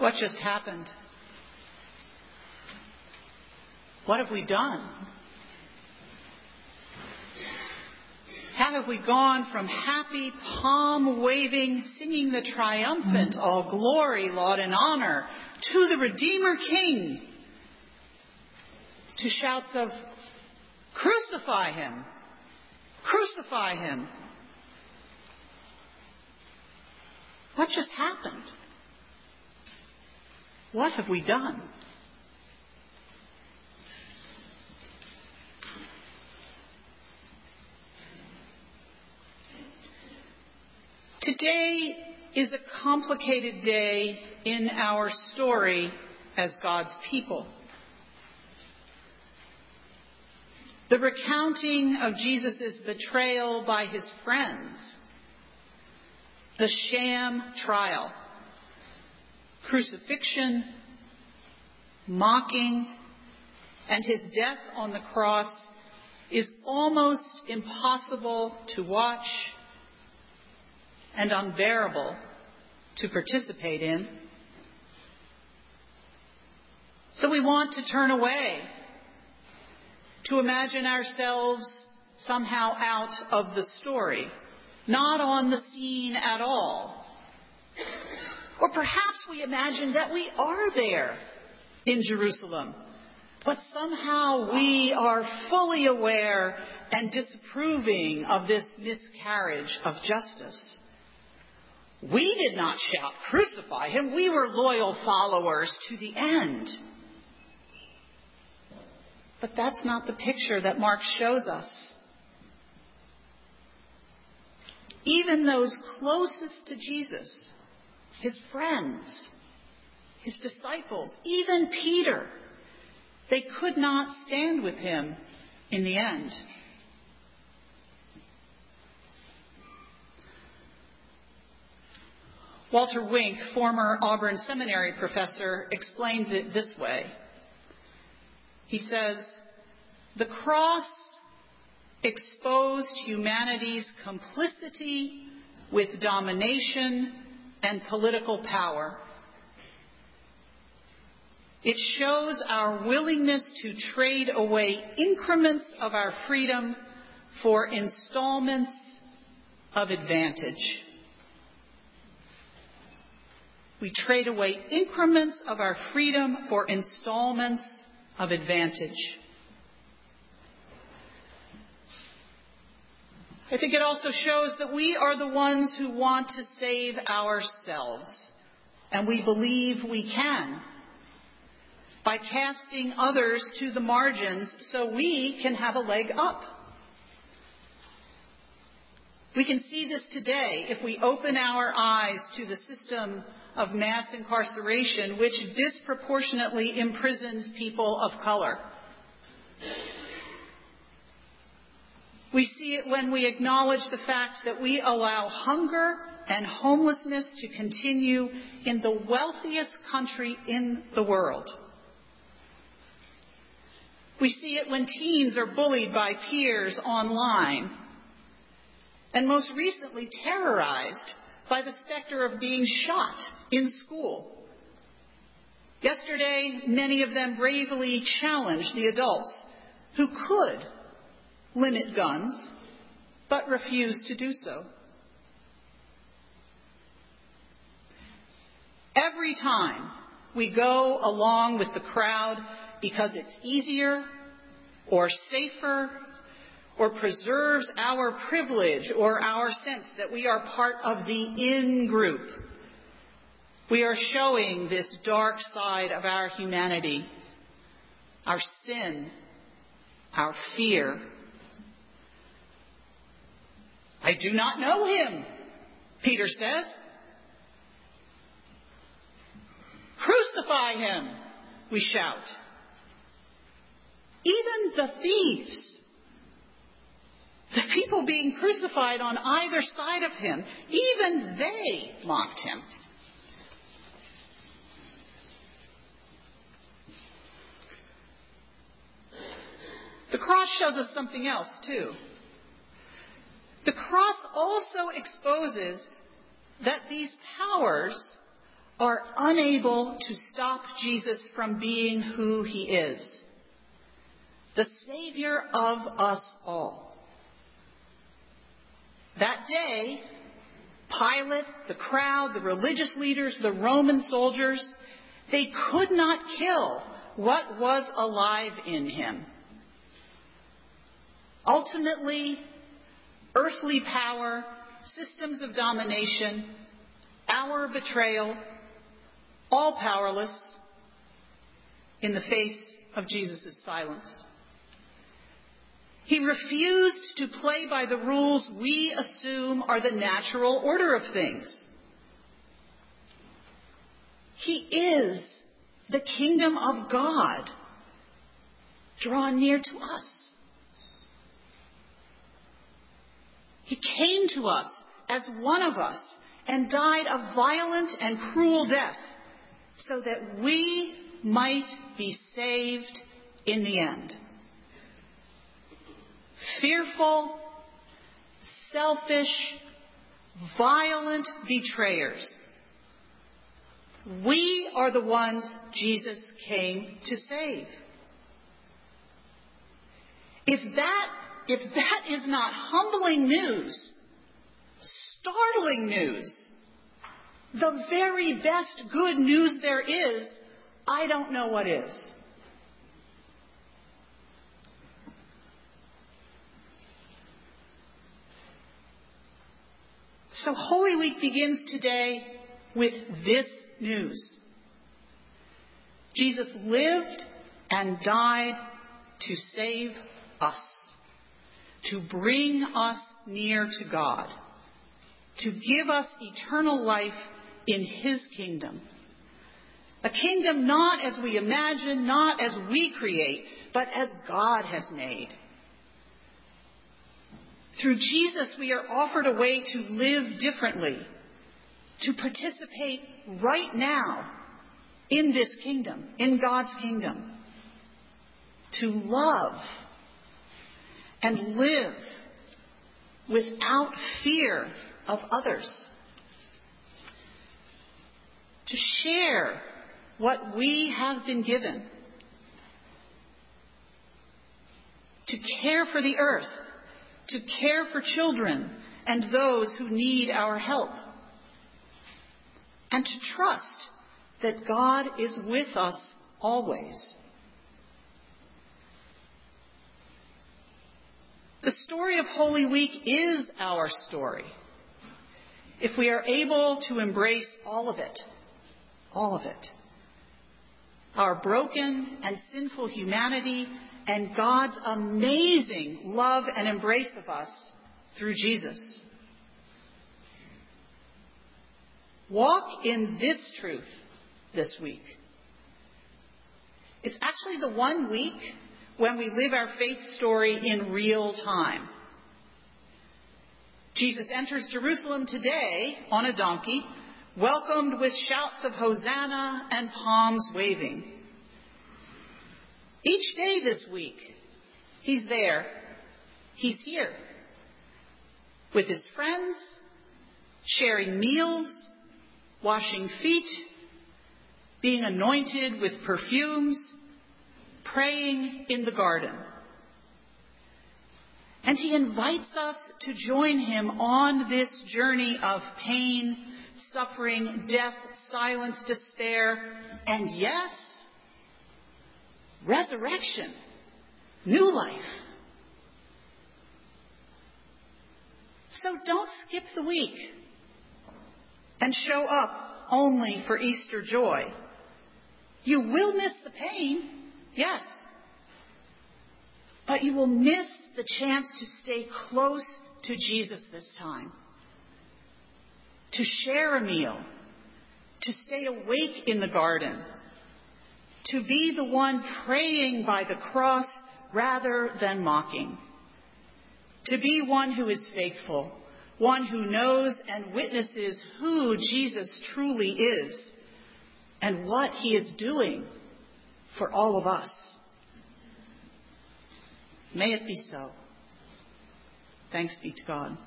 What just happened? What have we done? How have we gone from happy, palm waving, singing the triumphant, all glory, laud, and honor, to the Redeemer King, to shouts of, Crucify him! Crucify him! What just happened? What have we done? Today is a complicated day in our story as God's people. The recounting of Jesus' betrayal by his friends, the sham trial, crucifixion, mocking, and his death on the cross is almost impossible to watch and unbearable to participate in. So we want to turn away, to imagine ourselves somehow out of the story, not on the scene at all. Or perhaps we imagine that we are there in Jerusalem, but somehow we are fully aware and disapproving of this miscarriage of justice. We did not shout, Crucify him. We were loyal followers to the end. But that's not the picture that Mark shows us. Even those closest to Jesus, his friends, his disciples, even Peter, they could not stand with him in the end. Walter Wink, former Auburn Seminary professor, explains it this way. He says, The cross exposed humanity's complicity with domination and political power. It shows our willingness to trade away increments of our freedom for installments of advantage. We trade away increments of our freedom for installments of advantage. I think it also shows that we are the ones who want to save ourselves, and we believe we can by casting others to the margins so we can have a leg up. We can see this today if we open our eyes to the system of mass incarceration, which disproportionately imprisons people of color. We see it when we acknowledge the fact that we allow hunger and homelessness to continue in the wealthiest country in the world. We see it when teens are bullied by peers online and most recently terrorized by the specter of being shot in school. Yesterday, many of them bravely challenged the adults who could limit guns, but refused to do so. Every time we go along with the crowd because it's easier or safer or preserves our privilege or our sense that we are part of the in group. We are showing this dark side of our humanity, our sin, our fear. I do not know him, Peter says. Crucify him, we shout. Even the thieves the people being crucified on either side of him, even they mocked him. The cross shows us something else, too. The cross also exposes that these powers are unable to stop Jesus from being who he is the Savior of us all. That day, Pilate, the crowd, the religious leaders, the Roman soldiers, they could not kill what was alive in him. Ultimately, earthly power, systems of domination, our betrayal, all powerless in the face of Jesus' silence. He refused to play by the rules we assume are the natural order of things. He is the kingdom of God drawn near to us. He came to us as one of us and died a violent and cruel death so that we might be saved in the end. Fearful, selfish, violent betrayers. We are the ones Jesus came to save. If that, if that is not humbling news, startling news, the very best good news there is, I don't know what is. So Holy Week begins today with this news. Jesus lived and died to save us, to bring us near to God, to give us eternal life in His kingdom. A kingdom not as we imagine, not as we create, but as God has made. Through Jesus, we are offered a way to live differently, to participate right now in this kingdom, in God's kingdom, to love and live without fear of others. To share what we have been given, to care for the earth, to care for children and those who need our help, and to trust that God is with us always. The story of Holy Week is our story. If we are able to embrace all of it, all of it. Our broken and sinful humanity and God's amazing love and embrace of us through Jesus. Walk in this truth this week. It's actually the one week when we live our faith story in real time. Jesus enters Jerusalem today on a donkey welcomed with shouts of Hosanna and palms waving. Each day this week, he's there. He's here. With his friends, sharing meals, washing feet, being anointed with perfumes, praying in the garden. And he invites us to join him on this journey of pain suffering, death, silence, despair, and yes, resurrection, new life. So don't skip the week and show up only for Easter joy. You will miss the pain, yes, but you will miss the chance to stay close to Jesus this time. To share a meal, to stay awake in the garden, to be the one praying by the cross rather than mocking, to be one who is faithful, one who knows and witnesses who Jesus truly is and what he is doing for all of us. May it be so. Thanks be to God.